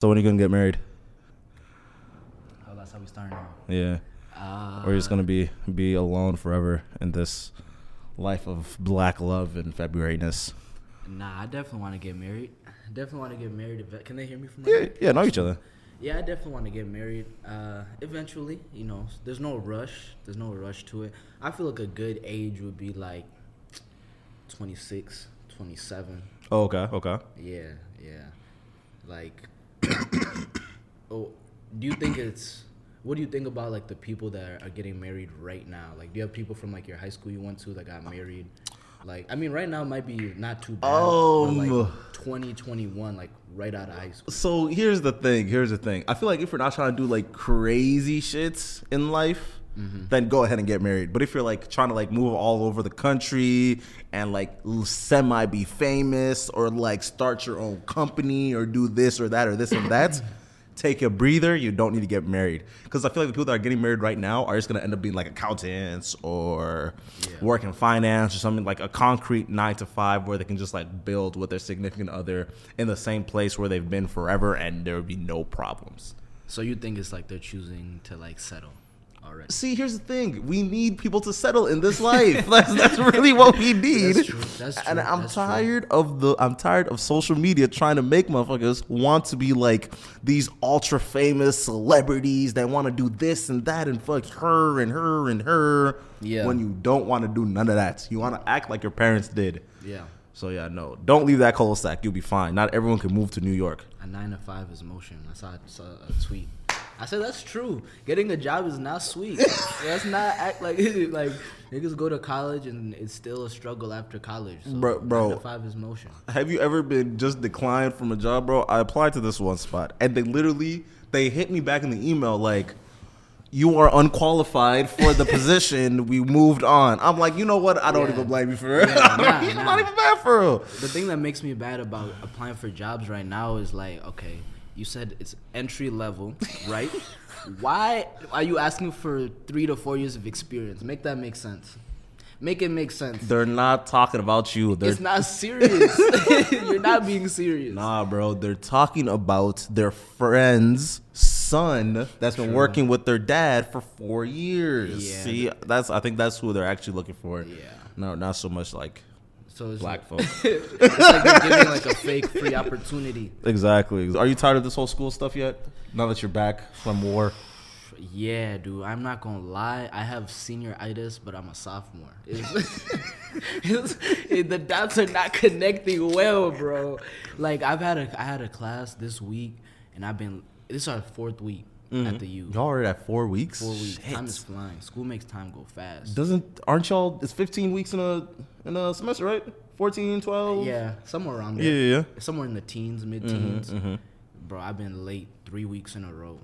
So when are you gonna get married? Oh, that's how we off. Yeah. Uh, or you're just gonna be be alone forever in this life of black love and Februaryness. Nah, I definitely want to get married. Definitely want to get married. Can they hear me from? Yeah, yeah, know each other. Yeah, I definitely want to get married. Uh, eventually, you know, there's no rush. There's no rush to it. I feel like a good age would be like 26, 27. Oh, okay, okay. Yeah, yeah. Like, oh, do you think it's? What do you think about like the people that are getting married right now? Like, do you have people from like your high school you went to that got married? Like, I mean, right now might be not too bad. but, Um, like 2021, like right out of high school. So here's the thing. Here's the thing. I feel like if we're not trying to do like crazy shits in life, Mm-hmm. then go ahead and get married. But if you're like trying to like move all over the country and like semi be famous or like start your own company or do this or that or this and that, take a breather. You don't need to get married because I feel like the people that are getting married right now are just gonna end up being like accountants or Yeah. work in finance or something like a concrete nine to five where they can just like build with their significant other in the same place where they've been forever and there would be no problems. So you think it's like they're choosing to like settle already? See, here's the thing: we need people to settle in this life. that's that's really what we need. That's true. That's And. I'm That's true. tired of the I'm tired of social media trying to make motherfuckers want to be like these ultra famous celebrities that want to do this and that and fuck her and her and her. Yeah. When you don't want to do none of that, you want to act like your parents did. Yeah. So yeah, no, don't leave that cul-de-sac. You'll be fine. Not everyone can move to New York. A nine to five is motion. I saw, saw a tweet. I said that's true. Getting a job is not sweet. Let's not act like like niggas go to college and it's still a struggle after college. So Bro- bro. five is motion. Have you ever been just declined from a job, bro? I applied to this one spot, and they literally they hit me back in the email like, "You are unqualified for the position. We moved on." I'm like, you know what? I don't Yeah. even blame you for it. Yeah, nah, nah. not even bad for real. The thing that makes me bad about applying for jobs right now is like, okay, you said it's entry level, right? Why are you asking for three to four years of experience? Make that make sense. Make it make sense. They're not talking about you. They're It's not serious. You're not being serious. Nah, bro, they're talking about their friend's son that's been working with their dad for four years. Yeah. See, that's I think that's who they're actually looking for. Yeah. No, not so much like So it's black folk. it's like they're giving like a fake free opportunity. exactly. Are you tired of this whole school stuff yet? Now that you're back from war. Yeah, dude. I'm not gonna lie. I have senioritis, but I'm a sophomore. It's, it's, it, the dots are not connecting well, bro. Like I've had a I had a class this week, and I've been this is our fourth week at the U. Y'all already at four weeks. Four weeks. Shit. Time is flying. School makes time go fast. Doesn't aren't y'all? It's 15 weeks in a in a semester, right? 14, 12. Yeah, somewhere around there. yeah, yeah. Somewhere in the teens, mid teens. Mm-hmm, mm-hmm. Bro, I've been late three weeks in a row.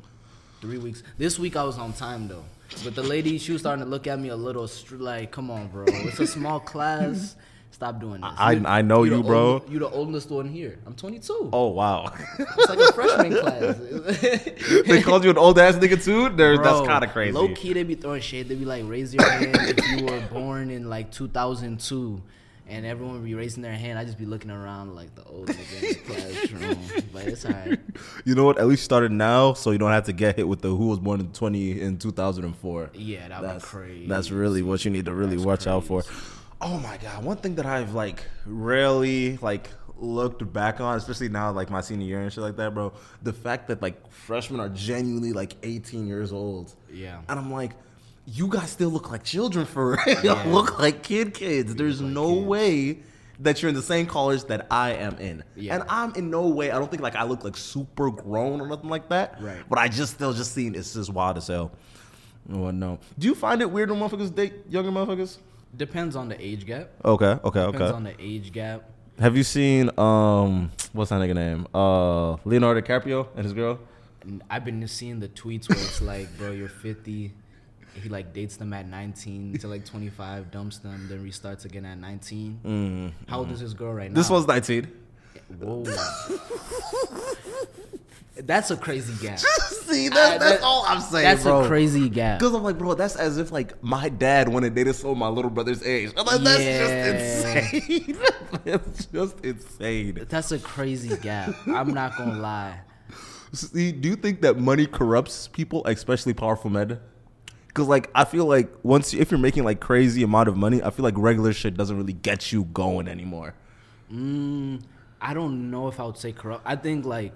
Three weeks. This week I was on time though. But the lady, she was starting to look at me a little str- like, come on, bro. It's a small class. Stop doing this. I- I know the you, bro. old- you the oldest one here. I'm 22. Oh wow. It's like a freshman class. they called you an old ass nigga too. There, that's kind of crazy. Low key, they be throwing shade. They be like, raise your hand if you were born in like 2002. And everyone would be raising their hand. I just be looking around like the old nigga in the classroom. But it's alright. You know what? At least started now, so you don't have to get hit with the who was born in twenty in two thousand and four. Yeah, that was That's crazy. That's really what you need to really That's watch out for. Oh my god! One thing that I've like really like looked back on, especially now like my senior year and shit like that, bro. The fact that like freshmen are genuinely like eighteen years old. Yeah. And I'm like, you guys still look like children for real. Yeah. look like kid kids. There's like no kids. way that you're in the same college that I am in. Yeah. And I'm in no way, I don't think like I look like super grown or nothing like that. Right. But I just still just seen it's just wild as hell. Oh no. Do you find it weird when motherfuckers date younger motherfuckers? Depends on the age gap. Okay, okay, Depends okay. on the age gap. Have you seen um what's that nigga name? Uh Leonardo DiCaprio and his girl? I've been seeing the tweets where it's like, bro, you're 50. He like dates them at 19 to like 25, dumps them, then restarts again at 19. How old is this girl right now? Mm, This one's 19. Whoa. That's a crazy gap. See, that's, that's that- all I'm saying, That's bro. a crazy gap. Because I'm like, bro, that's as if like my dad went and dated someone my little brother's age. I'm like, that's Yeah. just insane. that's just insane. That's a crazy gap. I'm not gonna lie. See, do you think that money corrupts people, especially powerful men? Because like I feel like once if you're making like crazy amount of money, I feel like regular shit doesn't really get you going anymore. Mm, I don't know if I would say corrupt. I think like,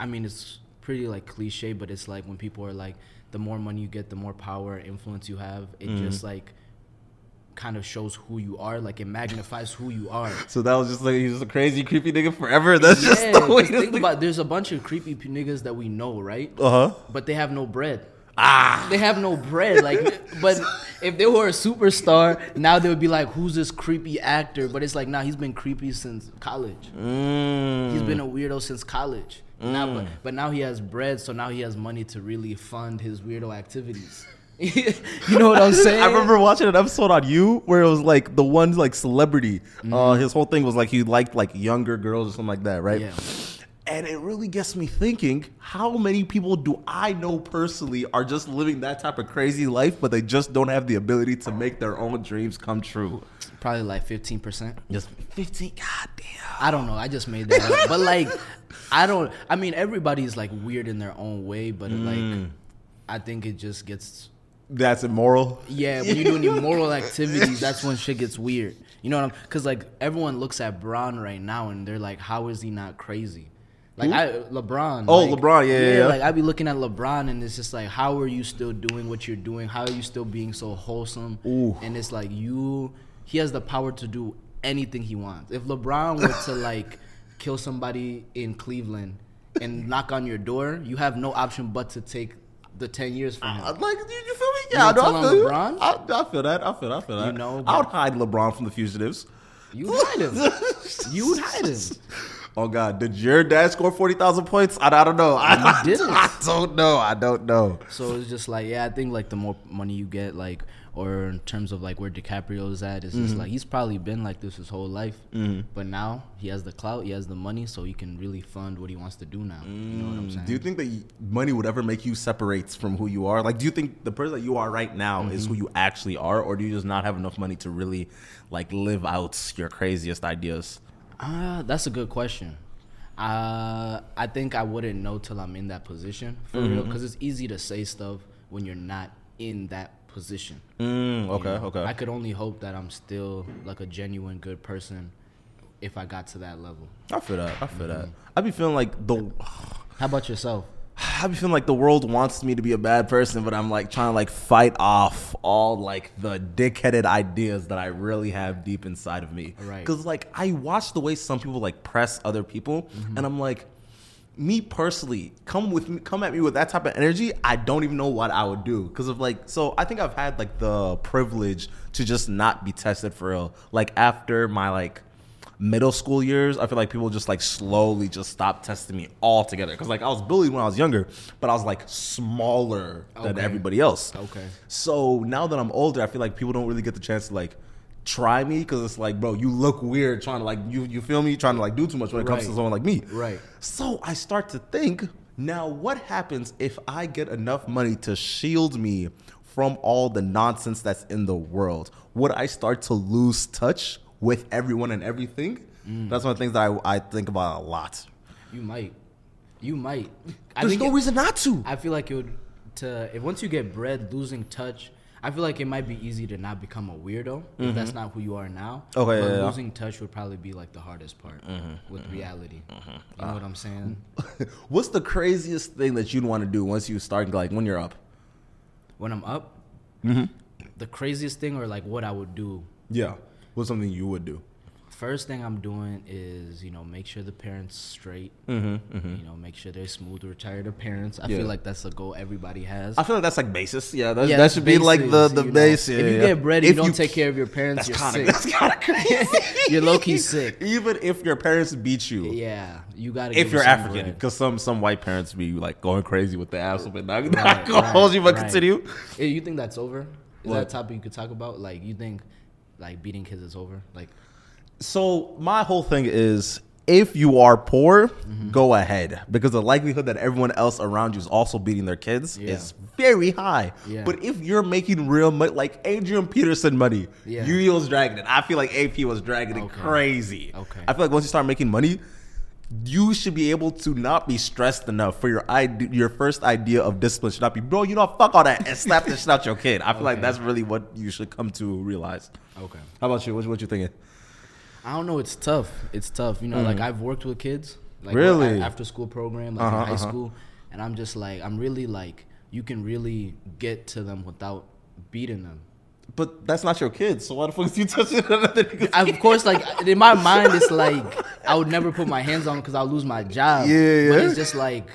I mean, it's pretty like cliche, but it's like when people are like, the more money you get, the more power, influence you have. It Mm-hmm. just like kind of shows who you are. Like it magnifies who you are. So that was just like he's just a crazy, creepy nigga forever. That's just the way think about. There's a bunch of creepy p- niggas that we know, right? Uh huh. But they have no bread. Ah. They have no bread. Like, but if they were a superstar, now they would be like, "Who's this creepy actor?" But it's like, nah, he's been creepy since college. Mm. He's been a weirdo since college. Now, but, but now he has bread, so now he has money to really fund his weirdo activities. you know what I'm saying? I remember watching an episode on you where it was like the one like celebrity. Uh, his whole thing was like he liked like younger girls or something like that, right? Yeah. And it really gets me thinking: How many people do I know personally are just living that type of crazy life, but they just don't have the ability to make their own dreams come true? Probably like 15%. Just fifteen. God damn. I don't know. I just made that up. But like, I don't. I mean, everybody's like weird in their own way, but like, mm. I think it just gets. That's immoral. Yeah, when you're doing immoral activities, that's when shit gets weird. You know what I'm? Because like everyone looks at Bron right now and they're like, how is he not crazy? Like I LeBron. Oh, like- LeBron, yeah, yeah, yeah. Like I be looking at LeBron and it's just like, how are you still doing what you're doing? How are you still being so wholesome? Ooh. And it's like you, he has the power to do anything he wants. If LeBron were to like kill somebody in Cleveland and knock on your door, you have no option but to take the ten years from him. Uh, Like, you, you feel me? You Yeah, I gonna know. I tell feel you. LeBron? I, I feel that. I feel that. I feel that. You know, I would hide LeBron from the fugitives. You would hide him. you would hide him. Oh God, did your dad score forty thousand points? I, I don't know. I, didn't. I don't know. I don't know. So it's just like, yeah, I think like the more money you get, like, or in terms of like where DiCaprio is at, it's just Mm-hmm. like he's probably been like this his whole life, but now he has the clout, he has the money, so he can really fund what he wants to do now. You know what I'm saying? Mm, Do you think that money would ever make you separate from who you are? Like, do you think the person that you are right now is who Mm-hmm. you actually are, or do you just not have enough money to really like live out your craziest ideas? Ah, that's a good question. Uh, I think I wouldn't know till I'm in that position for real, because it's easy to say stuff when you're not in that position. Mm, you okay, know? okay. I could only hope that I'm still like a genuine good person if I got to that level. I feel that. I feel Mm-hmm. that. I'd be feeling like the. How about yourself? I be feeling like the world wants me to be a bad person, but I'm like trying to like fight off all like the dickheaded ideas that I really have deep inside of me. Right. Because like I watch the way some people like press other people, Mm-hmm. and I'm like, me personally, come with me, come at me with that type of energy. I don't even know what I would do because of like. So I think I've had like the privilege to just not be tested for real. Like after my like middle school years, I feel like people just like slowly just stopped testing me altogether. Because like I was bullied when I was younger, but I was like smaller than Okay. everybody else. Okay. So now that I'm older, I feel like people don't really get the chance to like try me because it's like, bro, you look weird trying to like you you feel me trying to like do too much when it comes to someone like me. Right. So I start to think now, what happens if I get enough money to shield me from all the nonsense that's in the world? Would I start to lose touch with everyone and everything? Mm. That's one of the things that I, I think about a lot. You might. You might. I There's no it- reason not to. I feel like it would to if once you get bread losing touch. I feel like it might be easy to not become a weirdo if that's not who you are now. Mm-hmm. Okay, but yeah, yeah. losing touch would probably be like the hardest part with reality. You know what I'm saying? What's the craziest thing that you'd want to do once you start like when you're up? When I'm up, Mm-hmm. the craziest thing or like what I would do. Yeah. What's something you would do? First thing I'm doing is you know make sure the parents straight. Mm-hmm, You know make sure they're smooth, retire their parents. I Yeah. feel like that's a goal everybody has. I feel like that's like basis. Yeah, that's, Yeah, that should be like the the you base. Yeah, if you get bread and you don't take care of your parents, that's you're kind sick. of that's kind of crazy. You're low-key sick. Even if your parents beat you, Yeah, you gotta. if you're African, because some some white parents be like going crazy with the ass but not, Right, not gonna right, hold you, but right. continue. You think that's over? Is that a topic you could talk about? Like, you think like beating kids is over? Like, So my whole thing is. If you are poor, Mm-hmm. go ahead because the likelihood that everyone else around you is also beating their kids Yeah. is very high. Yeah. But if you're making real money, like Adrian Peterson money, Yeah. Was dragging it. I feel like AP was dragging it crazy. Okay. I feel like once you start making money, you should be able to not be stressed enough for your idea, your first idea of discipline should not be, bro, you know, fuck all that and slap the shit out your kid. I feel like that's really what you should come to realize. Okay. How about you? What, what you thinking? I don't know. It's tough. It's tough. You know, like I've worked with kids, like Mm. Really? after school program, like Uh-huh, in high uh-huh. school, and I'm just like, I'm really like, you can really get to them without beating them. But that's not your kid, so why the fuck is you touching another nigga's I, of course, like in my mind, it's like I would never put my hands on him because I'll lose my job. Yeah, But yeah. it's just like,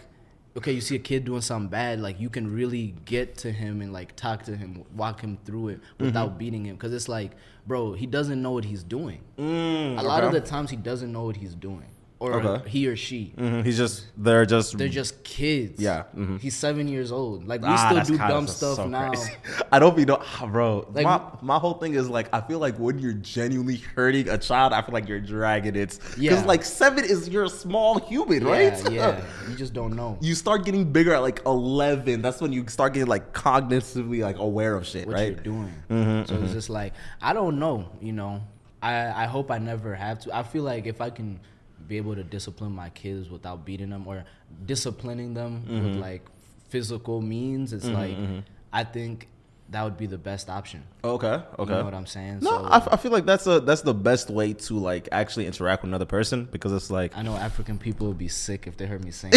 okay, you see a kid doing something bad, like you can really get to him and like talk to him, walk him through it without Mm-hmm. beating him. Because it's like, bro, he doesn't know what he's doing. Mm, a lot of okay. the times, he doesn't know what he's doing, or Okay. he or she. Mhm, He's just they're just They're just kids. Yeah, mhm. He's seven years old. Like we Ah, still do dumb stuff so now. crazy. I don't be know, ah, bro. Like- my my whole thing is like I feel like when you're genuinely hurting a child, I feel like you're dragging it. Yeah, Because like seven is you're a small human, right? Yeah, yeah. You just don't know You start getting bigger at like eleven. That's when you start getting like cognitively like aware of shit, what right? you're doing. Mm-hmm, so it's just like I don't know. You know, I I hope I never have to. I feel like if I can be able to discipline my kids without beating them or disciplining them Mm-hmm. with like physical means, it's like I think that would be the best option. Okay, okay. You know what I'm saying? no, so, I, f- I feel like that's a that's the best way to like actually interact with another person because it's like I know African people would be sick if they heard me saying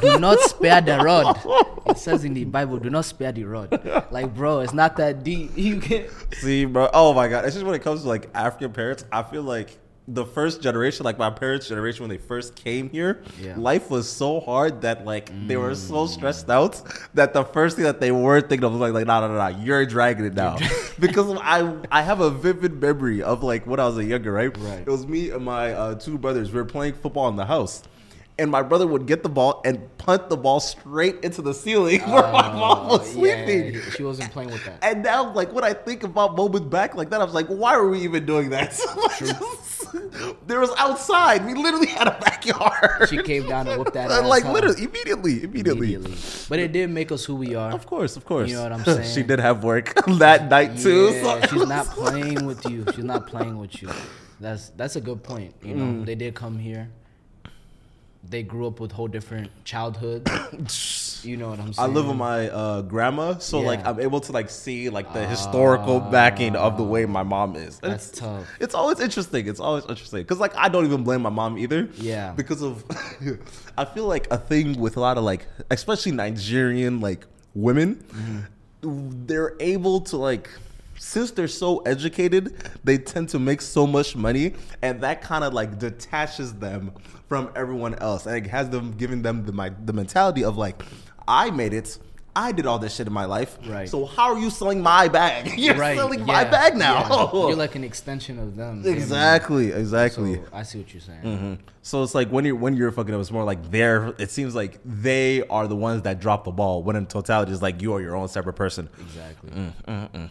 do not spare the rod. It says in the Bible, do not spare the rod. Like, bro, it's not that deep. You can See, bro. Oh my god. It's just when it comes to like African parents, I feel like the first generation, like my parents' generation, when they first came here, Yeah. life was so hard that like they were so stressed out that the first thing that they were thinking of was like, like, no, no, no, no, you're dragging it now. because I I have a vivid memory of like when I was a younger, right? Right. It was me and my uh, two brothers. We were playing football in the house. And my brother would get the ball and punt the ball straight into the ceiling where my mom was Oh, yeah, sleeping. she wasn't playing with that. And now, like when I think about moments back like that, I was like, why were we even doing that? there was outside. We literally had a backyard. She came down and whooped that like literally, immediately, immediately, Immediately. But it did make us who we are. Of course, of course. You know what I'm saying? she did have work that night too. So- she's not playing with you. She's not playing with you. That's that's a good point. You know, Mm. they did come here. They grew up with whole different childhoods. You know what I'm saying? I live with my uh, grandma, so like I'm able to like see like the historical backing of the way my mom is. That's it's, tough. It's always interesting. It's always interesting because like I don't even blame my mom either. Yeah. Because of, I feel like a thing with a lot of like, especially Nigerian like women, Mm-hmm. they're able to like. Since they're so educated, they tend to make so much money, and that kind of like detaches them from everyone else, and it has them giving them the my, the mentality of like, I made it, I did all this shit in my life, Right. So how are you selling my bag? You're right. selling my bag now. yeah. You're like an extension of them. you know what I mean? exactly, exactly. So I see what you're saying. Mhm. So it's like when you're when you're fucking up, it's more like they're. It seems like they are the ones that drop the ball. When in totality, it's like you are your own separate person. Exactly. Mm.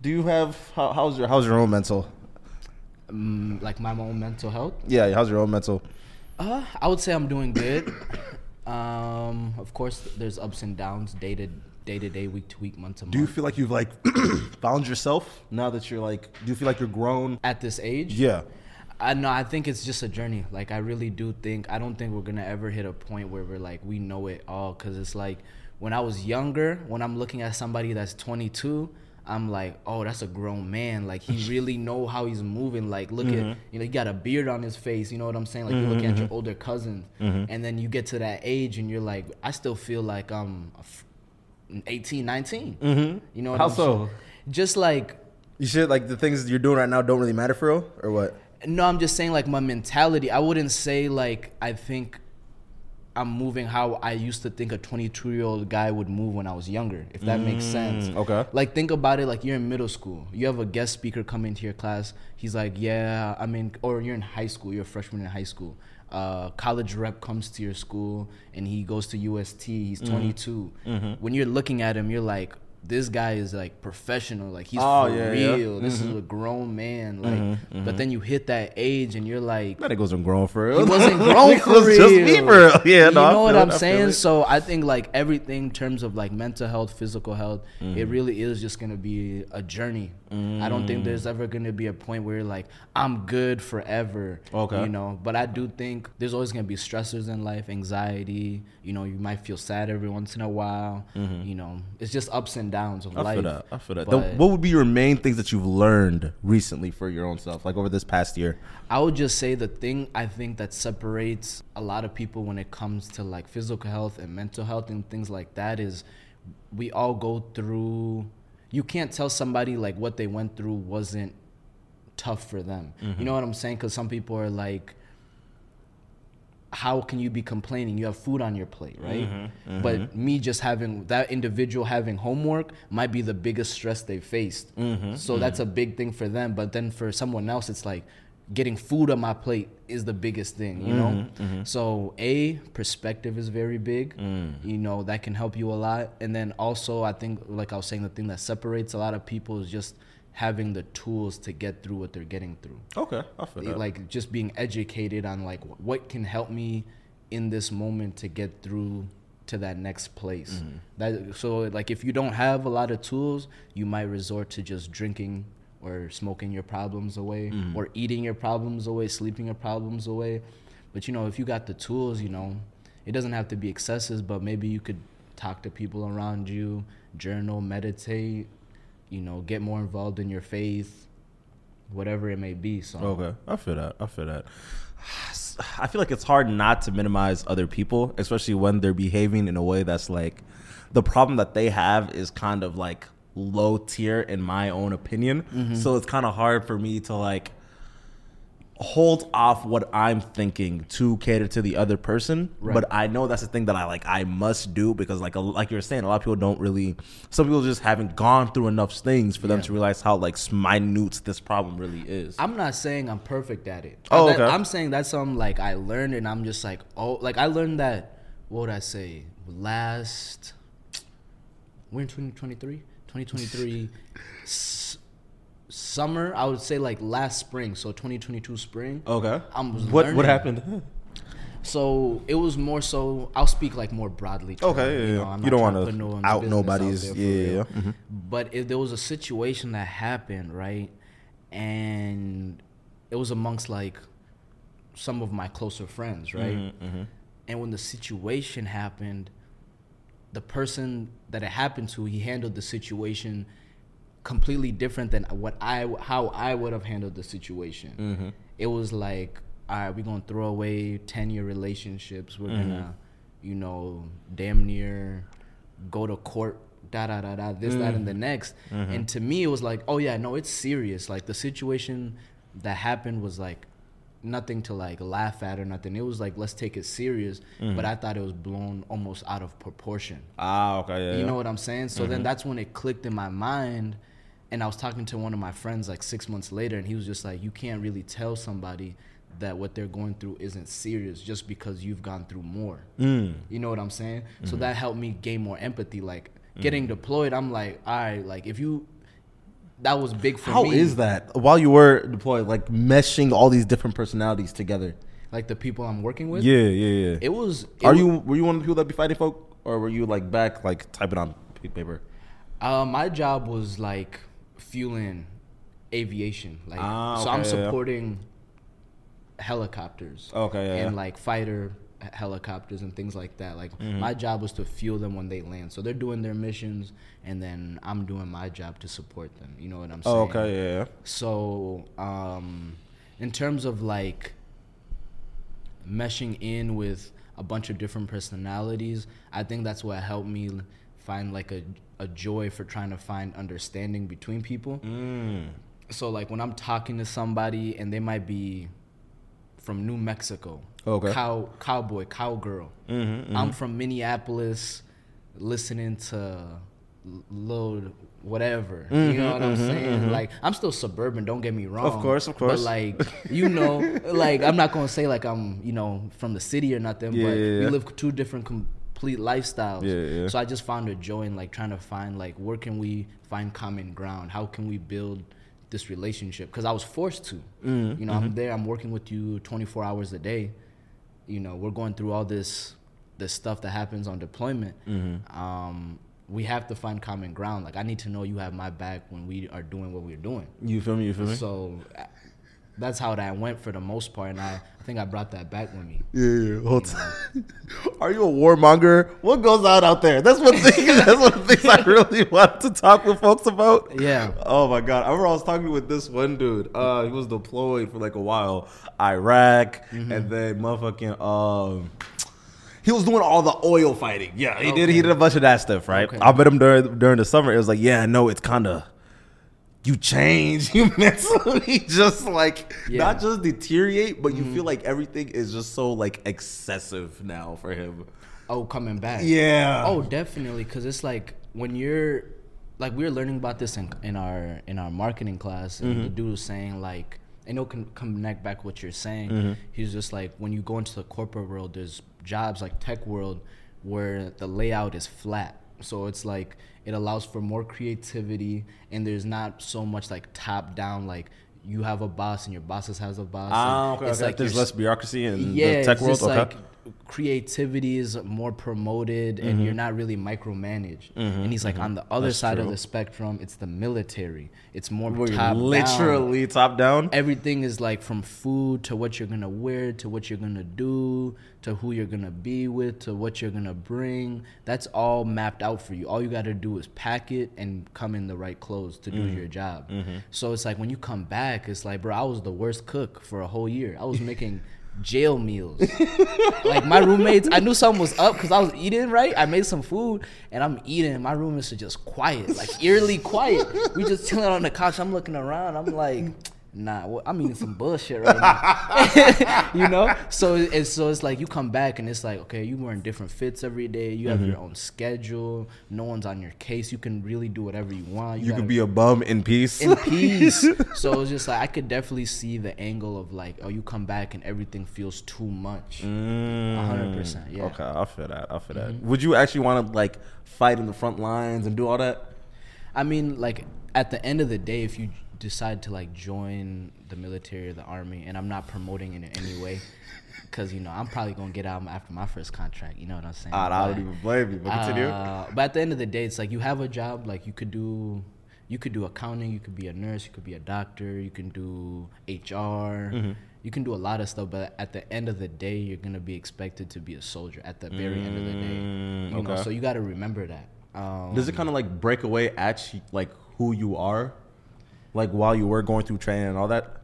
Do you have how, how's your how's your own mental? Mm, like my own mental health. Yeah, how's your own mental? Uh, I would say I'm doing good. Um, of course, there's ups and downs, day to day to day, week to week, month to month. Do you feel like you've like found yourself now that you're like? Do you feel like you're grown? At this age, Yeah. I know. I think it's just a journey. Like I really do think. I don't think we're gonna ever hit a point where we're like we know it all. Cause it's like when I was younger, when I'm looking at somebody that's 22. I'm like, oh, that's a grown man. Like he really know how he's moving. Like look at, mm-hmm. you know, he got a beard on his face. You know what I'm saying? Like you're mm-hmm, looking at your mm-hmm. older cousins, and then you get to that age, and you're like, I still feel like I'm a f- 18, 19. You know what How I'm so? saying? Just like You should like the things you're doing right now don't really matter for real, or what? no, I'm just saying like my mentality. I wouldn't say like I think I'm moving how I used to think a 22 year old guy would move when I was younger. If that makes sense. Mm, okay. Like think about it. Like you're in middle school. You have a guest speaker come into your class. He's like, yeah, I mean, or you're in high school. You're a freshman in high school. Uh, college rep comes to your school and he goes to UST. He's Mm-hmm. 22. When you're looking at him, you're like, this guy is like professional, like he's Oh, for yeah, yeah. real. This is mm-hmm. a grown man, like. Mm-hmm, but mm-hmm. then you hit that age and you're like, That nigga wasn't grown for real. he wasn't grown for was real. just me for real. Yeah, you no, know what I'm saying? it. So I think like everything in terms of like mental health, physical health, Mm-hmm. it mm. really is just gonna be a journey. I don't think there's mm. ever gonna be a point where you're like, I'm good forever. Okay. You know, but I do think there's always gonna be stressors in life, anxiety. You know, you might feel sad every once in a while. You know, it's just ups and downs of Mm-hmm. I life. feel that. I feel that. Then what would be your main things that you've learned recently for your own self, like over this past year? I would just say the thing I think that separates a lot of people when it comes to like physical health and mental health and things like that is we all go through you can't tell somebody like what they went through wasn't tough for them. You know what I'm saying? Cuz some people are like how can you be complaining? You have food on your plate, right? Mm-hmm, mm-hmm. But me just having that individual having homework might be the biggest stress they faced. Mm-hmm, so that's a big thing for them. But then for someone else, it's like getting food on my plate is the biggest thing, you know? So, A, perspective is very big. Mm. You know, that can help you a lot. And then also, I think, like I was saying, the thing that separates a lot of people is just having the tools to get through what they're getting through. Okay, I feel that. like just being educated on like what can help me in this moment to get through to that next place. Mm-hmm. That so like if you don't have a lot of tools you might resort to just drinking or smoking your problems away mm-hmm. or eating your problems away sleeping your problems away. But you know if you got the tools you know it doesn't have to be excesses but maybe you could talk to people around you journal meditate you know get more involved in your faith whatever it may be so Okay, I feel that. I feel that. I feel like it's hard not to minimize other people, especially when they're behaving in a way that's like the problem that they have is kind of like low tier in my own opinion. Mm-hmm. So it's kind of hard for me to like hold off what I'm thinking to cater to the other person. Right. But I know that's the thing that I like I must do because like a, like you're saying, a lot of people don't really some people just haven't gone through enough things for them to realize how like minute this problem really is. I'm not saying I'm perfect at it. Oh, okay. I'm saying that's something like I learned, and I'm just like, oh, like I learned that. What would I say? Last, we're in 2023. 2023 s- summer. I would say like last spring. So 2022 spring. Okay. I'm what learning. what happened? So it was more so. I'll speak like more broadly. to Okay, yeah, yeah. I'm You don't wanna no out nobody's- for yeah, yeah, real. yeah. Mhm. But if there was a situation that happened, right, and it was amongst like some of my closer friends, right, Mm-hmm, and when the situation happened, the person that it happened to, he handled the situation completely different than what I how I would have handled the situation. Mm-hmm. It was like, all right, we're gonna throw away ten year relationships. We're Mm-hmm. gonna, you know, damn near go to court. Da da da da. This that and the next. Mm-hmm. And to me, it was like, oh yeah, no, it's serious. Like the situation that happened was like nothing to like laugh at or nothing. It was like let's take it serious. Mm-hmm. But I thought it was blown almost out of proportion. Ah, okay, yeah. You yeah. know what I'm saying? So then that's when it clicked in my mind. And I was talking to one of my friends like six months later, and he was just like, You can't really tell somebody that what they're going through isn't serious just because you've gone through more. Mm. You know what I'm saying? So Mm-hmm. that helped me gain more empathy. Like getting deployed, I'm like, All right, like if you, that was big for How me. is that while you were deployed, like meshing all these different personalities together? Like the people I'm working with? Yeah, yeah, yeah. It was. it Are wa- you were you one of the people that be fighting folk, or were you like back like typing on paper? Uh, my job was like fueling aviation. Like, Ah, so I'm okay, yeah. supporting helicopters. Okay, yeah, and like fighter helicopters and things like that. Like Mm-hmm. my job was to fuel them when they land. So they're doing their missions, and then I'm doing my job to support them. You know what I'm saying? Oh, okay, yeah, yeah. So, um, in terms of like meshing in with a bunch of different personalities, I think that's what helped me find like a, a joy for trying to find understanding between people. Mm. So, like when I'm talking to somebody and they might be from New Mexico, Okay. cow cowboy, cowgirl. Mm-hmm, I'm from Minneapolis, listening to L- Lil whatever. you know what I'm saying? Like I'm still suburban. Don't get me wrong. Mm-hmm, Of course, of course. But like you know, like I'm not gonna say like I'm you know from the city or nothing. Yeah, but yeah, we live two different com- complete lifestyles. Yeah, yeah. So I just found a joy in like trying to find like where can we find common ground? How can we build this relationship? Because I was forced to. Mm-hmm, You know, I'm there. I'm working with you 24 hours a day. You know, we're going through all this this stuff that happens on deployment. Mm-hmm. Um, we have to find common ground. Like I need to know you have my back when we are doing what we're doing. You feel me? You feel me? So that's how that went for the most part, and I, I think I brought that back with me. Yeah, yeah. Hold on. Are you a warmonger? What goes on out there? That's one thing. that's one of the things I really want to talk with folks about. Yeah. Oh my god! I remember I was talking with this one dude. Uh, he was deployed for like a while, Iraq, Mm-hmm. and then motherfucking um. He was doing all the oil fighting. Yeah, he did. He did a bunch of that stuff, right? Okay. I met him during during the summer. It was like, yeah, no, it's kind of you change, you mentally just like Yeah. not just deteriorate, but you feel mm-hmm. like everything is just so like excessive now for him. Oh, coming back. Yeah. Oh, definitely, because it's like when you're like we were learning about this in, in our in our marketing class, and the mm-hmm. dude was saying like, I know can connect back what you're saying. Mm-hmm. He's just like when you go into the corporate world, there's jobs like tech world where the layout is flat. So it's like it allows for more creativity, and there's not so much like top down like. You have a boss, and your bosses has a boss. Ah, okay. it's okay. like There's less bureaucracy in yeah, the tech world. Okay. like creativity is more promoted Mm-hmm. and you're not really micromanaged. And he's like on the other That's side of the spectrum, it's the military. It's more top down. literally top down. Everything is like from food to what you're gonna wear to what you're gonna do to who you're gonna be with to what you're gonna bring. That's all mapped out for you. All you gotta do is pack it and come in the right clothes to do Mm-hmm. your job. So it's like when you come back, it's like, bro, I was the worst cook for a whole year. I was making jail meals. like my roommates, I knew something was up because I was eating right. I made some food and I'm eating. My roommates are just quiet, like eerily quiet. We just chilling on the couch. I'm looking around. I'm like, nah, what, I'm eating some bullshit right now. you know? So it's so it's like you come back and it's like, okay, you wearing different fits every day. You have your own schedule. No one's on your case. You can really do whatever you want. You gotta- could be a bum in peace. in peace. so it's just like I could definitely see the angle of like, oh, you come back and everything feels too much. A hundred percent, yeah. Mm. Okay, I feel that. I feel that. Would you actually want to like fight in the front lines and do all that? I mean, like at the end of the day, if you decide to like join the military or the army, and I'm not promoting it in any way, because you know I'm probably gonna get out after my first contract. You know what I'm saying? Ah, I don't even blame you. But continue. Uh, but at the end of the day, it's like you have a job. Like you could do, you could do accounting. You could be a nurse. You could be a doctor. You can do HR. Mm-hmm. You can do a lot of stuff. But at the end of the day, you're gonna be expected to be a soldier. At the very end of the day, Mm, you know. okay. So you got to remember that. Um, Does it kind of like break away at like who you are, like while you were going through training and all that?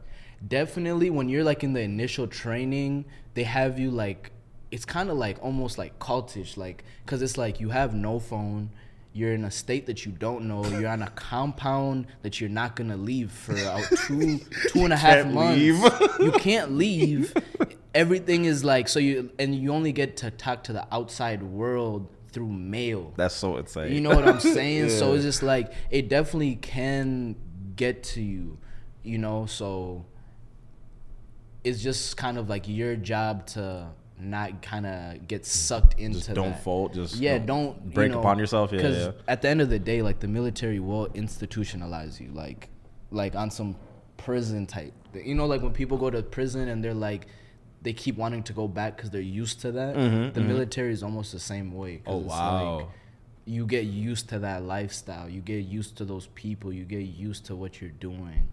definitely when you're like in the initial training they have you like it's kind of like almost like cultish like because it's like you have no phone you're in a state that you don't know you're on a compound that you're not gonna leave for two two and a half months leave. you can't leave everything is like so you and you only get to talk to the outside world through mail That's so insane. you know what I'm saying? So it's just like it definitely can get to you, you know. So it's just kind of like your job to not kind of get sucked into just don't that. fold. Just yeah, don't you break know, upon yourself. Yeah, yeah. at the end of the day, like the military will institutionalize you, like like on some prison type. You know, like when people go to prison and they're like. They keep wanting to go back because they're used to that. the military is almost the same way. Mm-hmm, Oh, it's wow. Like, you get used to that lifestyle. You get used to those people. You get used to what you're doing.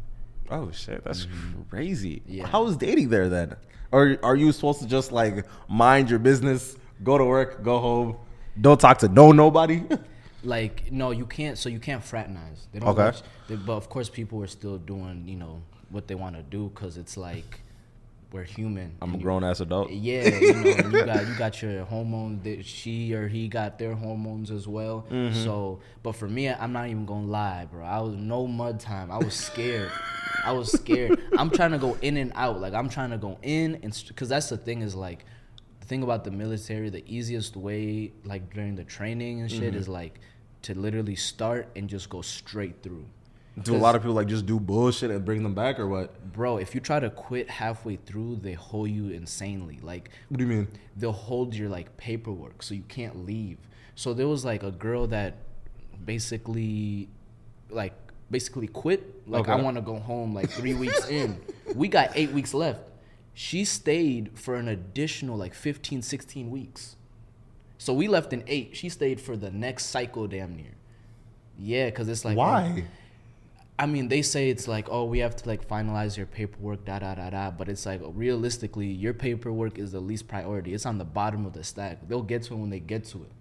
Oh shit, that's crazy. Mm-hmm. Yeah. How is dating there then? Or are you supposed to just like mind your business, go to work, go home, don't talk to no nobody? Like no, you can't. So you can't fraternize. They don't Okay. watch- they- but of course, people are still doing you know what they want to do because it's like we're human. I'm a grown ass adult. Yeah, you know, you got you got your hormones. That she or he got their hormones as well. Mm-hmm. So, but for me, I'm not even gonna lie, bro. I was no mud time. I was scared. I was scared. I'm trying to go in and out. Like I'm trying to go in and because that's the thing is like the thing about the military. The easiest way, like during the training and Mm-hmm. shit, is like to literally start and just go straight through. Do a lot of people like just do bullshit and bring them back or what? Bro, if you try to quit halfway through, they hold you insanely. Like What do you mean? they'll hold your like paperwork so you can't leave. So there was like a girl that basically like basically quit. Like I want to go home like 3 weeks in. We got 8 weeks left. She stayed for an additional like 15 16 weeks. So we left in 8. She stayed for the next cycle damn near. Yeah, cuz it's like Why? Oh, I mean, they say it's like, oh, we have to like finalize your paperwork, da da da da. But it's like realistically, your paperwork is the least priority. It's on the bottom of the stack. They'll get to it when they get to it.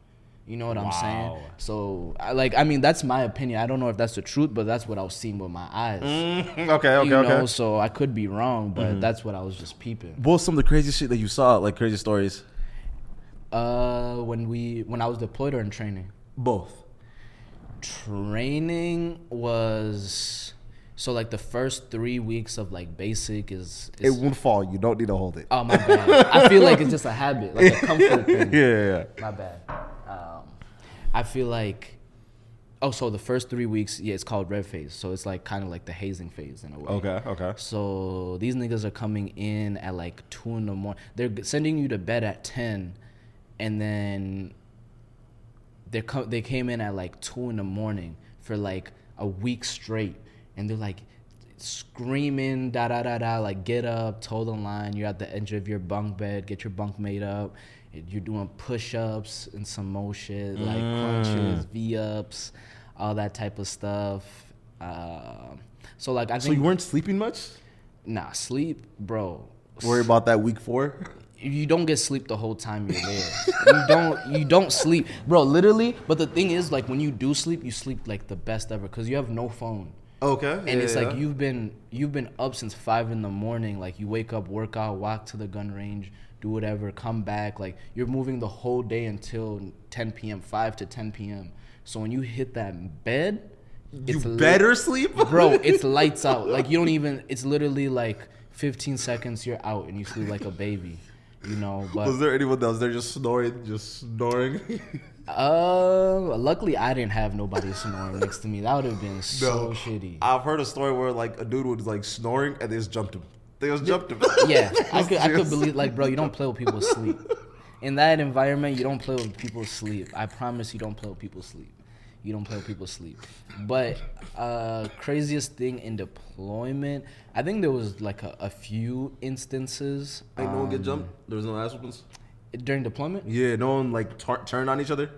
You know what I'm saying? Wow. So, I like, I mean, that's my opinion. I don't know if that's the truth, but that's what I was seeing with my eyes. Mm, okay, okay, you know, okay. so I could be wrong, but that's what I was just peeping. What was some of the crazy shit that you saw? Like crazy stories? Uh, when we, when I was deployed or in training. Both. Training was so like the first three weeks of like basic is, it won't fall. You don't need to hold it. Oh my bad. I feel like it's just a habit, like a comfort thing. yeah, yeah, yeah. My bad. Um, I feel like. Oh, so the first three weeks, yeah, it's called red phase. So it's like kind of like the hazing phase in a way. Okay, okay. So these niggas are coming in at like two in the morning. They're sending you to bed at ten, and then they co- they came in at like two in the morning for like a week straight, and they're like screaming da da da da like get up, toe the line. You're at the edge of your bunk bed, get your bunk made up. You're doing push ups and some more shit like crunches, V ups, all that type of stuff. Uh, so like I So you weren't sleeping much? Nah, sleep, bro. Worry about that week four? You don't get sleep the whole time you're there. you don't. You don't sleep, bro. Literally. But the thing is, like, when you do sleep, you sleep like the best ever because you have no phone, Okay. and it's like you've been you've been up since five in the morning. Like, you wake up, work out, walk to the gun range, do whatever, come back. Like, you're moving the whole day until 10 p.m., 5 to 10 p.m. So when you hit that bed, you lit- better sleep, bro it's lights out like you don't even it's literally like 15 seconds you're out and you sleep like a baby you know Was there anyone that was there just snoring, just snoring? uh luckily i didn't have nobody snoring next to me. That would have been so shitty. I've heard a story where like a dude was like snoring and they just jumped him. They just jumped him. yeah. I could i could believe like bro you don't play with people's sleep. In that environment you don't play with people's sleep. I promise you don't play with people's sleep you don't play with people's sleep but uh craziest thing in deployment i think there was like a, a few instances Like no one get um, jumped. There was no ass whoopings. during deployment Yeah, no one like tar- turned on each other.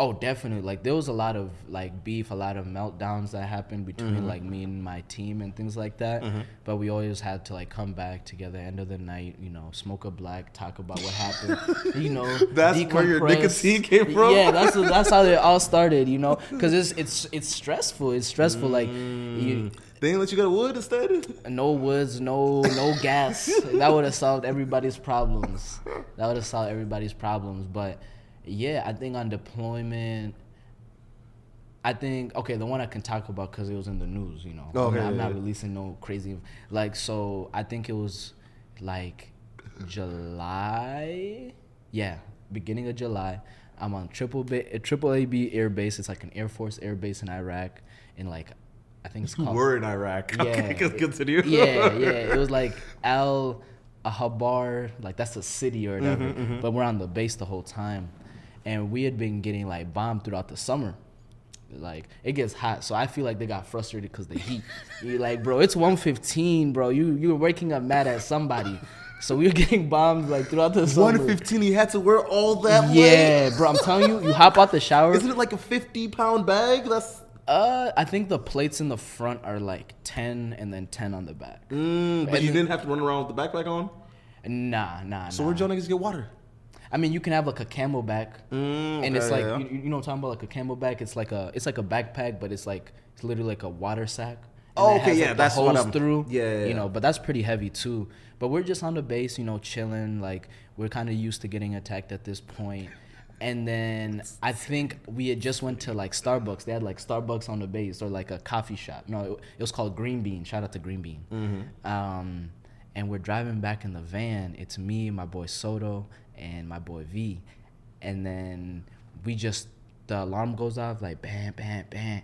Oh definitely like there was a lot of like beef a lot of meltdowns that happened between mm-hmm. like me and my team and things like that mm-hmm. but we always had to like come back together end of the night you know smoke a black talk about what happened you know That's where your decompress. nicotine came from? yeah that's that's how it all started you know because it's it's it's stressful it's stressful like you mm. They didn't let you get a wood instead. no woods, no no gas. that would have solved everybody's problems. That would have solved everybody's problems. But yeah, I think on deployment, I think okay, the one I can talk about because it was in the news. You know, I'm Okay, not- I'm, not releasing no crazy like. So I think it was like July. Yeah, beginning of July. I'm on triple ba- triple AB air base. It's like an Air Force air base in Iraq, and like I think it's called were in Iraq. Yeah, Okay, continue. yeah, yeah. It was like Al Ahabar, like that's a city or whatever. Mm-hmm, But we're on the base the whole time, and we had been getting like bombed throughout the summer. Like it gets hot, so I feel like they got frustrated because the heat. you like, bro, it's 115, bro. You you were waking up mad at somebody, so we were getting bombed like throughout the summer. One fifteen. He had to wear all that. Yeah, weight? bro. I'm telling you, you hop out the shower. Isn't it like a fifty pound bag? That's Uh, I think the plates in the front are like 10 and then 10 on the back. mm, but And you didn't have to run around with the backpack on. Nah, nah, So nah. where'd y'all niggas get water? I mean, you can have like a CamelBak, Mm, and it's like yeah. you, you know what I'm talking about, like a CamelBak. It's like a it's like a backpack, but it's like it's literally like a water sack. Oh, okay, has, yeah, like, that's the what I'm- through. yeah, yeah, you know, but that's pretty heavy too. But we're just on the base, you know, chilling. Like we're kind of used to getting attacked at this point. And then I think we had just went to like Starbucks. They had like Starbucks on the base or like a coffee shop. No, it, it was called Green Bean. Shout out to Green Bean. Mm-hmm. Um, and we're driving back in the van. It's me, my boy Soto, and my boy V. And then we just the alarm goes off like bam, bam, bam,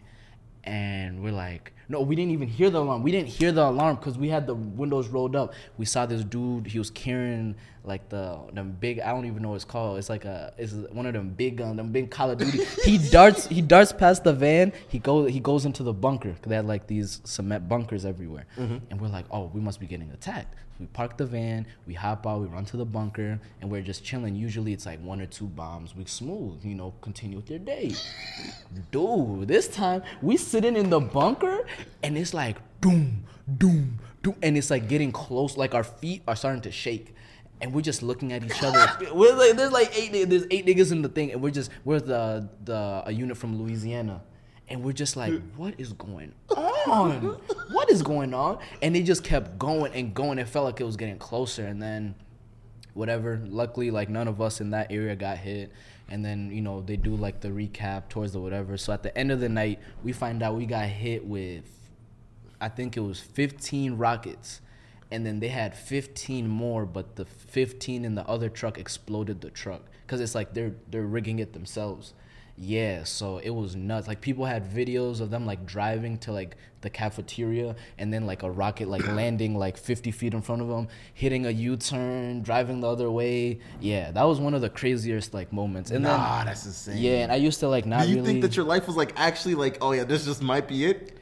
and we're like No, we didn't even hear the alarm. We didn't hear the alarm because we had the windows rolled up. We saw this dude. He was carrying like the them big. I don't even know what it's called. It's like a. It's one of them big guns. Them big Call of Duty. he darts. He darts past the van. He goes. He goes into the bunker. They had like these cement bunkers everywhere. Mm-hmm. And we're like, oh, we must be getting attacked. We park the van. We hop out. We run to the bunker, and we're just chilling. Usually it's like one or two bombs. We smooth. You know, continue with your day. Dude, this time we sitting in the bunker and it's like doom, doom, doom, and it's like getting close. Like our feet are starting to shake, and we're just looking at each other. we're like, there's like eight, there's eight niggas in the thing, and we're just we're the the a unit from Louisiana. And we're just like, hmm. what is going on? What is going on? And they just kept going and going. It felt like it was getting closer. And then whatever. Luckily, like none of us in that area got hit. And then you know they do like the recap towards the whatever. So at the end of the night, we find out we got hit with, I think it was 15 rockets, and then they had 15 more, but the 15 in the other truck exploded the truck because it's like they're they're rigging it themselves. Yeah, so it was nuts. Like people had videos of them like driving to like the cafeteria and then like a rocket like landing like 50 feet in front of them, hitting a U-turn, driving the other way. Yeah, that was one of the craziest like moments. And Nah, then that's insane. yeah, and I used to like not Do you really. think that your life was like actually like, oh yeah, this just might be it?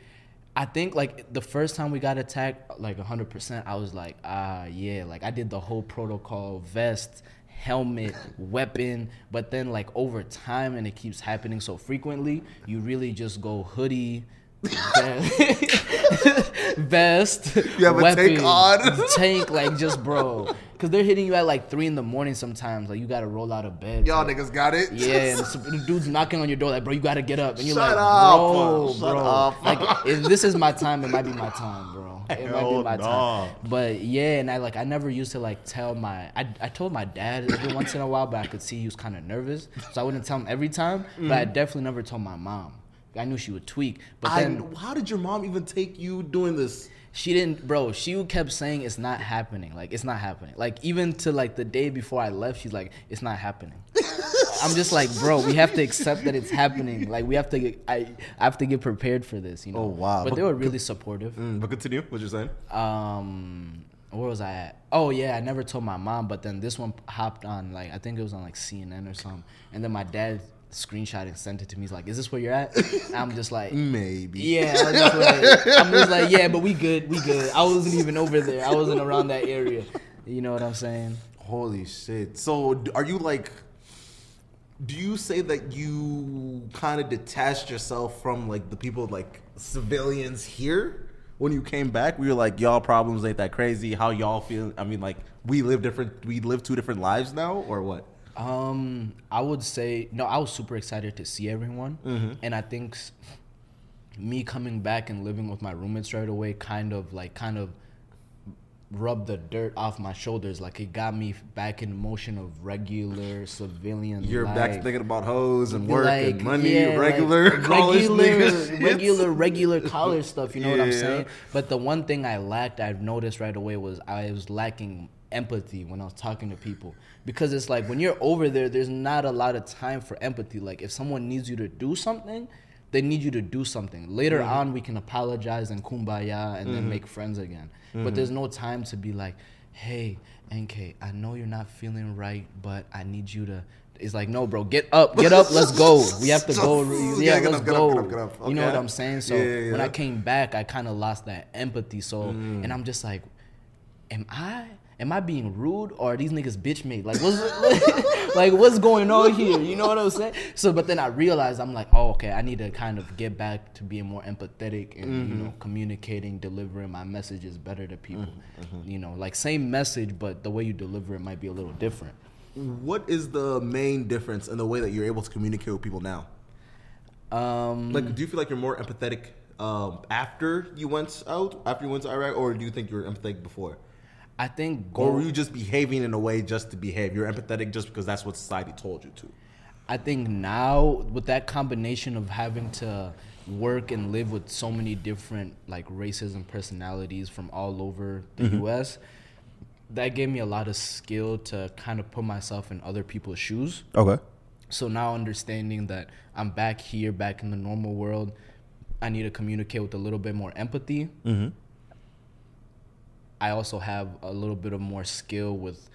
I think like the first time we got attacked, like 100%, I was like, ah, yeah, like I did the whole protocol vest, helmet, weapon. But then, like, over time, and it keeps happening so frequently, you really just go hoodie. vest, You have a tank on. tank, like just bro, because they're hitting you at like three in the morning sometimes. Like you gotta roll out of bed. Y'all type. niggas got it. Yeah, and some- the dude's knocking on your door like, bro, you gotta get up, and you're Shut like, up, bro, shut bro, up. like if this is my time, it might be my time, bro. It might be my no. time. But yeah, and I like I never used to like tell my I, I told my dad every once in a while, but I could see he was kind of nervous, so I wouldn't tell him every time. But I mm. definitely never told my mom. I knew she would tweak, but I, then how did your mom even take you doing this? she didn't bro she kept saying it's not happening like it's not happening like even to like the day before i left she's like it's not happening i'm just like bro we have to accept that it's happening like we have to get, i I have to get prepared for this you know Oh, wow. but But- they were really supportive Mm, but continue. What you're saying? um where was i at oh yeah i never told my mom but then this one hopped on like i think it was on like cnn or something and then my dad screenshot and sent it to me he's like is this where you're at And i'm just like Maybe. yeah, I was just like, I'm just like, yeah, but we good, we good. I wasn't even over there. I wasn't around that area. You know what I'm saying? Holy shit. So are you like do you say that you kind of detached yourself from like the people like civilians here when you came back? We were like y'all problems ain't that crazy. How y'all feel? I mean like we live different we live two different lives now or what? Um, I would say no. I was super excited to see everyone, Mm-hmm. and I think me coming back and living with my roommates right away kind of like kind of rubbed the dirt off my shoulders. Like it got me back in motion of regular civilian. You're life. back thinking about hoes and work and money, yeah, like, regular college regular, regular, regular college stuff. You know what I'm saying? But the one thing I lacked, I've noticed right away, was I was lacking empathy when I was talking to people because it's like when you're over there, there's not a lot of time for empathy. Like if someone needs you to do something. They need you to do something. Later Mm-hmm. on, we can apologize and kumbaya and then make friends again. Mm-hmm. But there's no time to be like, hey, NK, I know you're not feeling right, but I need you to. It's like, no, bro, get up, get up, let's go. We have to go. Yeah, Yeah, let's up, go. get up, get up. You know what I'm saying? So Yeah, yeah, when. I came back, I kind of lost that empathy. So, Mm. and I'm just like, am I? Am I being rude or are these niggas bitch made? Like what's like what's going on here? You know what I'm saying? So but then I realized I'm like, oh okay, I need to kind of get back to being more empathetic and you know Mm-hmm. communicating, delivering my messages better to people. Mm-hmm, You know, like same message, but the way you deliver it might be a little different. What is the main difference in the way that you're able to communicate with people now? Um, Like, do you feel like you're more empathetic um, after you went out, after you went to Iraq, or do you think you were empathetic before? I think Or go- were you just behaving in a way just to behave? You're empathetic just because that's what society told you to. I think now with that combination of having to work and live with so many different like races and personalities from all over the Mm-hmm. US, that gave me a lot of skill to kind of put myself in other people's shoes. Okay. So now understanding that I'm back here, back in the normal world, I need to communicate with a little bit more empathy. Mm-hmm. I also have a little bit of more skill with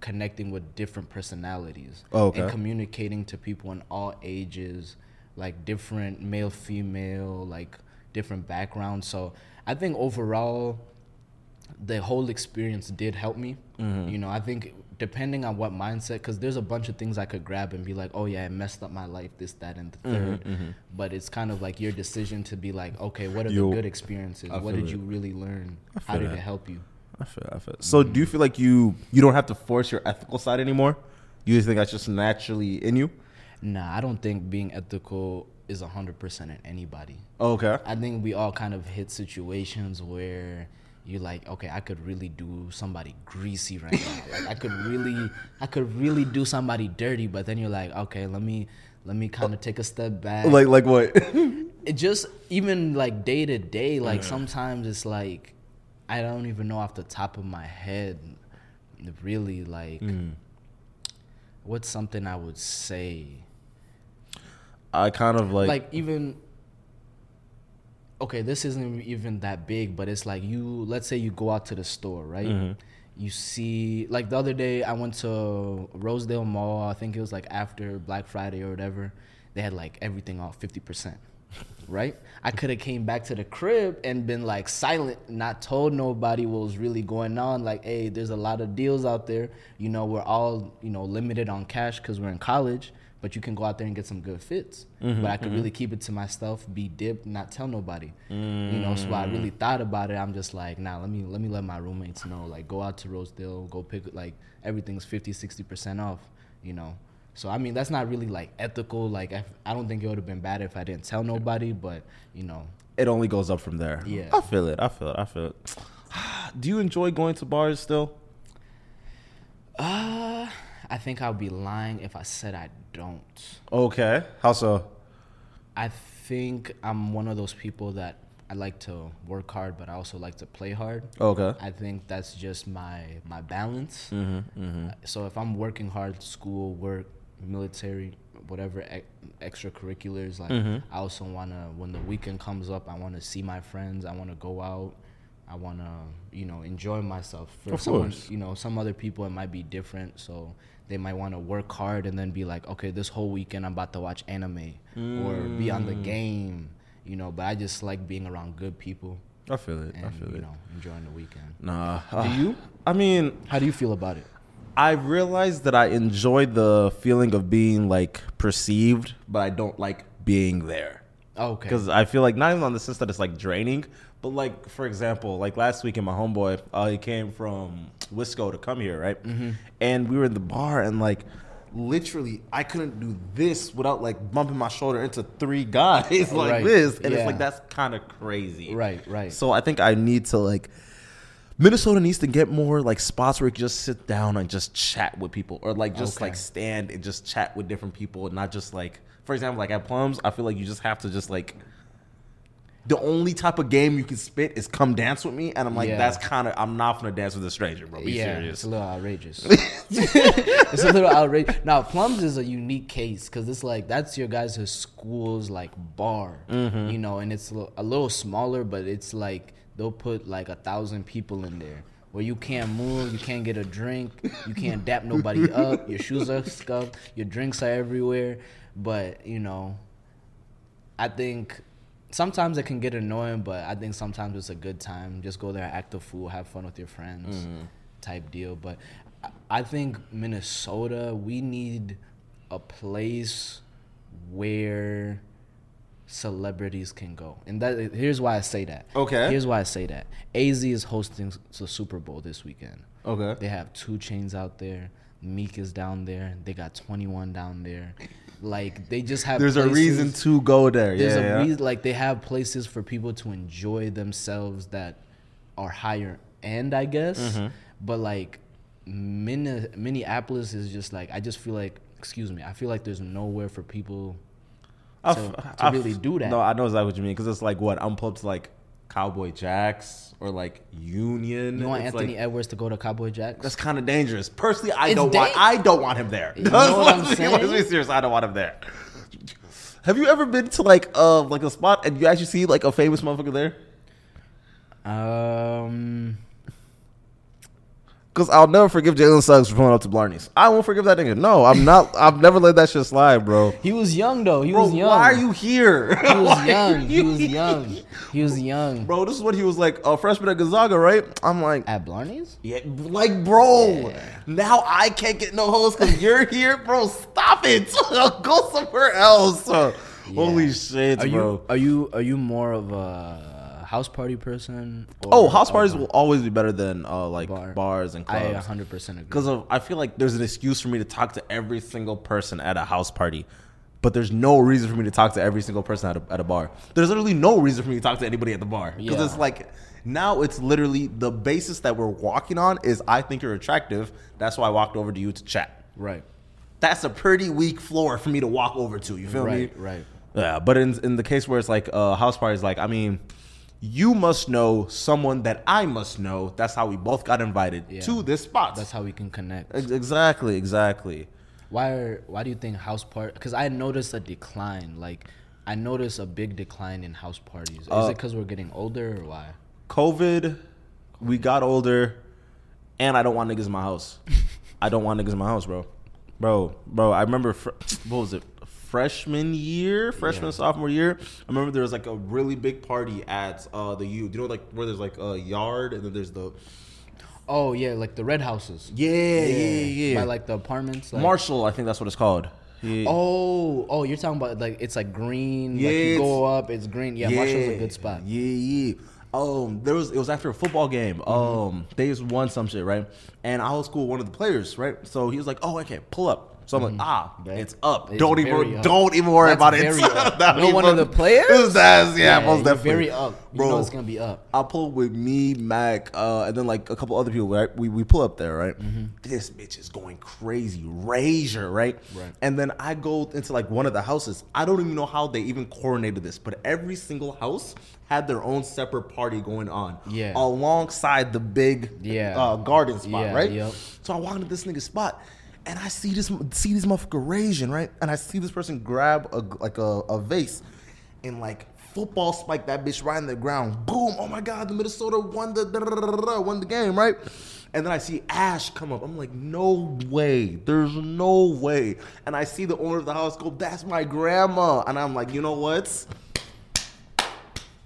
connecting with different personalities Oh, okay. and communicating to people in all ages, like different male, female, like different backgrounds. So I think overall, the whole experience did help me. Mm-hmm. You know, I think depending on what mindset, because there's a bunch of things I could grab and be like, oh yeah, I messed up my life, this, that, and the 3rd Mm-hmm, But it's kind of like your decision to be like, okay, what are Yo, the good experiences? What did it. you really learn? How did that. it help you? I feel, I feel. So, do you feel like you you don't have to force your ethical side anymore? You just think that's just naturally in you? Nah, I don't think being ethical is hundred percent in anybody. Okay. I think we all kind of hit situations where you're like, okay, I could really do somebody greasy right now. like I could really, I could really do somebody dirty. But then you're like, okay, let me, let me kind of take a step back. Like like what? it just even like day to day, like sometimes it's like I don't even know off the top of my head, really like mm. what's something I would say. I kind of like, like even okay this isn't even that big but it's like you let's say you go out to the store right? Mm-hmm. you see like the other day i went to rosedale mall i think it was like after black friday or whatever they had like everything off 50% right? I could have came back to the crib and been like silent not told nobody what was really going on like hey there's a lot of deals out there you know we're all you know limited on cash because we're in college but you can go out there and get some good fits. Mm-hmm, but I could mm-hmm. really keep it to myself, be dipped, not tell nobody. You know, so I mm. really thought about it. I'm just like, nah, let me let me let my roommates know. Like, go out to Rosedale, go pick like everything's 50, 60 percent off. You know, so I mean that's not really like ethical. Like I, I don't think it would have been bad if I didn't tell nobody. But you know, it only goes up from there. Yeah. I feel it. I feel it. I feel it. Do you enjoy going to bars still? uh, I think I'd be lying if I said I don't. Okay. How so? I think I'm one of those people that I like to work hard, but I also like to play hard. Okay. I think that's just my my balance. Mm-hmm, mm-hmm. So if I'm working hard, school, work, military, whatever ex- extracurriculars, like Mm-hmm. I also wanna when the weekend comes up, I wanna see my friends. I wanna go out. I wanna you know enjoy myself. For Of someone, course. you know, some other people it might be different. So they might want to work hard and then be like, okay, this whole weekend I'm about to watch anime or be on Mm. the game. You know, but I just like being around good people I feel it. and I feel you it. know enjoying the weekend. Nah. Do you? I mean, How do you feel about it? I realized that I enjoy the feeling of being like perceived, but I don't like being there. Okay. Because I feel like not even on the sense that it's like draining, but like for example, like last week in my homeboy, uh, he came from Wisco to come here, right? Mm-hmm. And we were in the bar, and like literally, I couldn't do this without like bumping my shoulder into three guys like Right. this, and it's like that's kind of crazy, Right, right. So I think I need to like. Minnesota needs to get more like spots where you can just sit down and just chat with people, or like just Okay. like stand and just chat with different people, and not just like, for example, like at Plums, I feel like you just have to just like. The only type of game you can spit is come dance with me, and I'm like, Yeah. that's kind of I'm not gonna dance with a stranger, bro. Be yeah, serious. it's a little outrageous. it's a little outrageous. Now, Plums is a unique case because it's like that's your guys' school's like bar, Mm-hmm. you know, and it's a li- a little smaller, but it's like they'll put like a thousand people in there where you can't move, you can't get a drink, you can't dap nobody up, your shoes are scuffed, your drinks are everywhere, but you know, I think sometimes it can get annoying, but I think sometimes it's a good time. Just go there, act a fool, have fun with your friends, Mm-hmm. type deal. But I- think Minnesota, we need a place where celebrities can go, and that here's why I say that. Okay. Here's why I say that. Az is hosting the Super Bowl this weekend. Okay. They have two chains out there. Meek is down there. They got 21 down there. Like they just have. There's a reason to go there. there's yeah, a yeah. reason like they have places for people to enjoy themselves that are higher end i guess Mm-hmm. but like Minne- minneapolis is just like i just feel like excuse me i feel like there's nowhere for people to- f- to I f- really do that. No, I know exactly what you mean because it's like what I'm pulled to like Cowboy Jacks or like Union. you want It's anthony like, edwards to go to cowboy jacks That's kind of dangerous. Personally, I It's don't want. I don't want him there. You know Let's be-? Let's be serious. I don't want him there. Have you ever been to like uh like a spot and you actually see like a famous motherfucker there? Um, Cause I'll never forgive Jalen Suggs for pulling up to Blarney's. I won't forgive that nigga. No, I'm not. I've never let that shit slide, bro. he was young though. He Bro, was young. why are you here? He was young. He was young. He was young. Bro, this is what he was like a freshman at Gonzaga, right? I'm like, At Blarney's? yeah, like, bro. Yeah. Now I can't get no hoes because you're here, bro. Stop it. Go somewhere else. Holy shit, Are bro. you are you are you more of a house party person? oh, house parties will always be better than uh, like Bar. bars and clubs. I clubs. 100 percent agree. Because of, I feel like there's an excuse for me to talk to every single person at a house party, but there's no reason for me to talk to every single person at a, at a bar. There's literally no reason for me to talk to anybody at the bar because Yeah. it's like now it's literally the basis that we're walking on is I think you're attractive. That's why I walked over to you to chat. Right. That's a pretty weak floor for me to walk over to. You feel Right. me? Right. Yeah, but in in the case where it's like uh, house parties, like I mean, you must know someone that I must know. That's how we both got invited Yeah. to this spot. That's how we can connect. Exactly, exactly. Why are why do you think house part? Because I noticed a decline. Like I noticed a big decline in house parties. Is Uh, it because we're getting older or why? COVID, we got older, and I don't want niggas in my house. I don't want niggas in my house, bro. Bro, bro, I remember fr- what was it? Freshman year, freshman Yeah. sophomore year. I remember there was like a really big party at uh, the U. Do you know like where there's like a yard and then there's the Oh yeah, like the red houses. yeah yeah yeah, yeah. By like the apartments. Like, Marshall, I think that's what it's called. Yeah. Oh, oh, you're talking about like it's like green. Yeah, like you go up, it's green. Yeah, Marshall's a good spot. Yeah, yeah. Um, there was it was after a football game. Mm-hmm. Um, they just won some shit, right? And I was cool one of the players, right? So he was like, "Oh, okay, pull up." So I'm like, "Ah, Right. it's up. Mm-hmm. It's don't very even up. don't even worry That's about it." very up. Don't No one of the players? It was that, yeah, most you're definitely. very up. You bro. know it's gonna be up. I pull with me, Mac, uh, and then like a couple other people. Right, we, we pull up there, right? This bitch is going crazy, Razor, right? Right. And then I go into like one of the houses. I don't even know how they even coordinated this, but every single house had their own separate party going on. Yeah. Alongside the big Yeah. uh, garden spot, Yeah, right? yep. So I walk into this nigga's spot. And I see this see this motherfucker raging, right? And I see this person grab a like a, a vase and like football spike that bitch right in the ground. Boom! Oh my god, the Minnesota won the won the game, right? And then I see Ash come up. I'm like, no way. There's no way. And I see the owner of the house go, that's my grandma. And I'm like, you know what?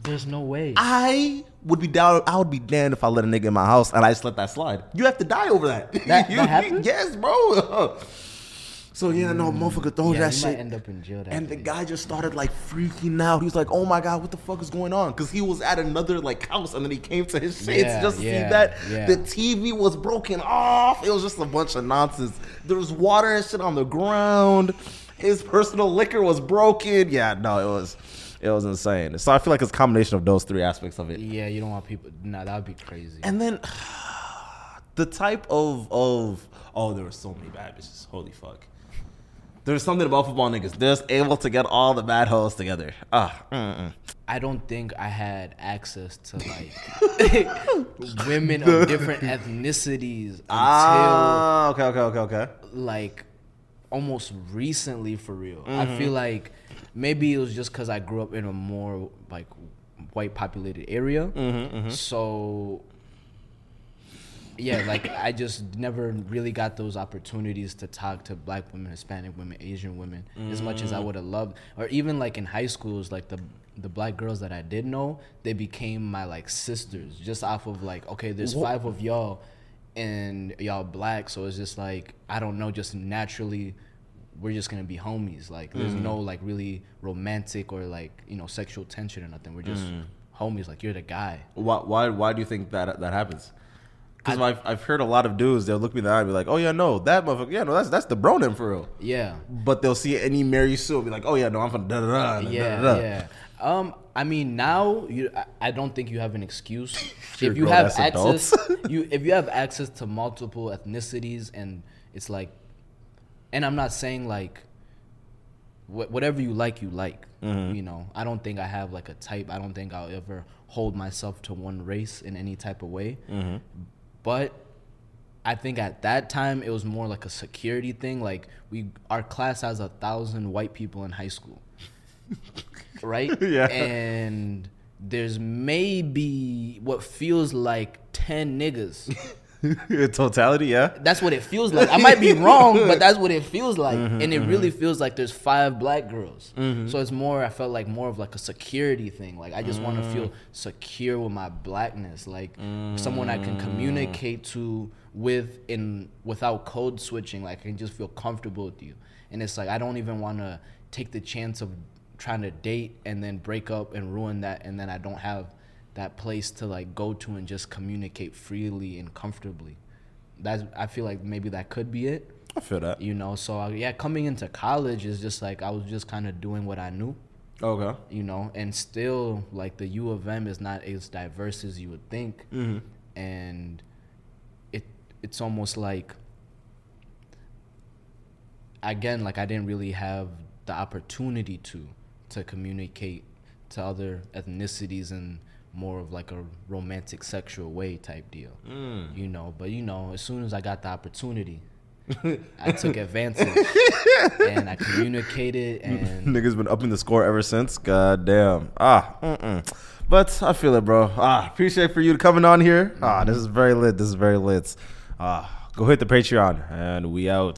There's no way. I would be down. I would be damned if I let a nigga in my house and I just let that slide. You have to die over that. That- You- that happened? Yes, bro. So yeah, no hmm. motherfucker throw yeah, that you shit. might end up in jail. That And the guy just started like freaking out. He was like, "Oh my god, what the fuck is going on?" Because he was at another like house, and then he came to his shit Yeah, just to yeah, see that yeah. the TV was broken off. It was just a bunch of nonsense. There was water and shit on the ground. His personal liquor was broken. Yeah, no, it was, it was insane. So I feel like it's a combination of those three aspects of it. Yeah, you don't want people. Nah, that would be crazy. And then the type of of oh, there were so many bad bitches. Holy fuck. There's something about football niggas. They're just able to get all the bad hoes together. Ah, mm-mm. I don't think I had access to like women of different ethnicities until ah, okay, okay, okay, okay. like almost recently for real. I Mm-hmm. feel like maybe it was just because I grew up in a more like white populated area. Mm-hmm, So yeah, like I just never really got those opportunities to talk to black women, Hispanic women, Asian women as much Mm. as I would have loved. Or even like in high schools, like the the black girls that I did know, they became my like sisters just off of like, okay, there's Wha- five of y'all and y'all black, so it's just like I don't know, just naturally we're just gonna be homies. Like there's Mm. no like really romantic or like, you know, sexual tension or nothing. We're just Mm. homies, like you're the guy. Why, why, why do you think that that happens? Because I've, I've heard a lot of dudes. They'll look me in the eye and be like, "Oh yeah, no, that motherfucker. Yeah, no, that's that's the Bronin for real." Yeah. But they'll see any Mary Sue and be like, "Oh yeah, no, I'm from da da da da yeah, da." yeah. Um, I mean, now you, I, don't think you have an excuse if you have access. you if you have access to multiple ethnicities, and it's like, and I'm not saying like, wh- whatever you like, you like. Mm-hmm. You know, I don't think I have like a type. I don't think I'll ever hold myself to one race in any type of way. Mm-hmm. But I think at that time it was more like a security thing. Like we, our class has a thousand white people in high school, right? Yeah. And there's maybe what feels like 10 niggas. In totality, yeah. That's what it feels like. I might be wrong, but that's what it feels like. Mm-hmm, and it really feels like there's five black girls. So it's more, I felt like more of like a security thing. Like I just want to Mm. feel secure with my blackness. Like someone I can Mm. communicate to with in without code switching. Like I can just feel comfortable with you. And it's like I don't even want to take the chance of trying to date and then break up and ruin that and then I don't have that place to like go to and just communicate freely and comfortably. That's I feel like maybe that could be it, I feel that. you know. So uh, yeah, coming into college is just like I was just kind of doing what I knew, Okay. you know, and still like the U of M is not as diverse as you would think, Mm-hmm. and it it's almost like again like I didn't really have the opportunity to to communicate to other ethnicities in more of like a romantic sexual way type deal Mm. you know but you know as soon as I got the opportunity I took advantage and I communicated and Niggas been upping the score ever since. God damn. Ah, mm-mm. But I feel it, bro. Ah, appreciate for you coming on here. Ah, this is very lit. This is very lit. Ah, go hit the Patreon and we out.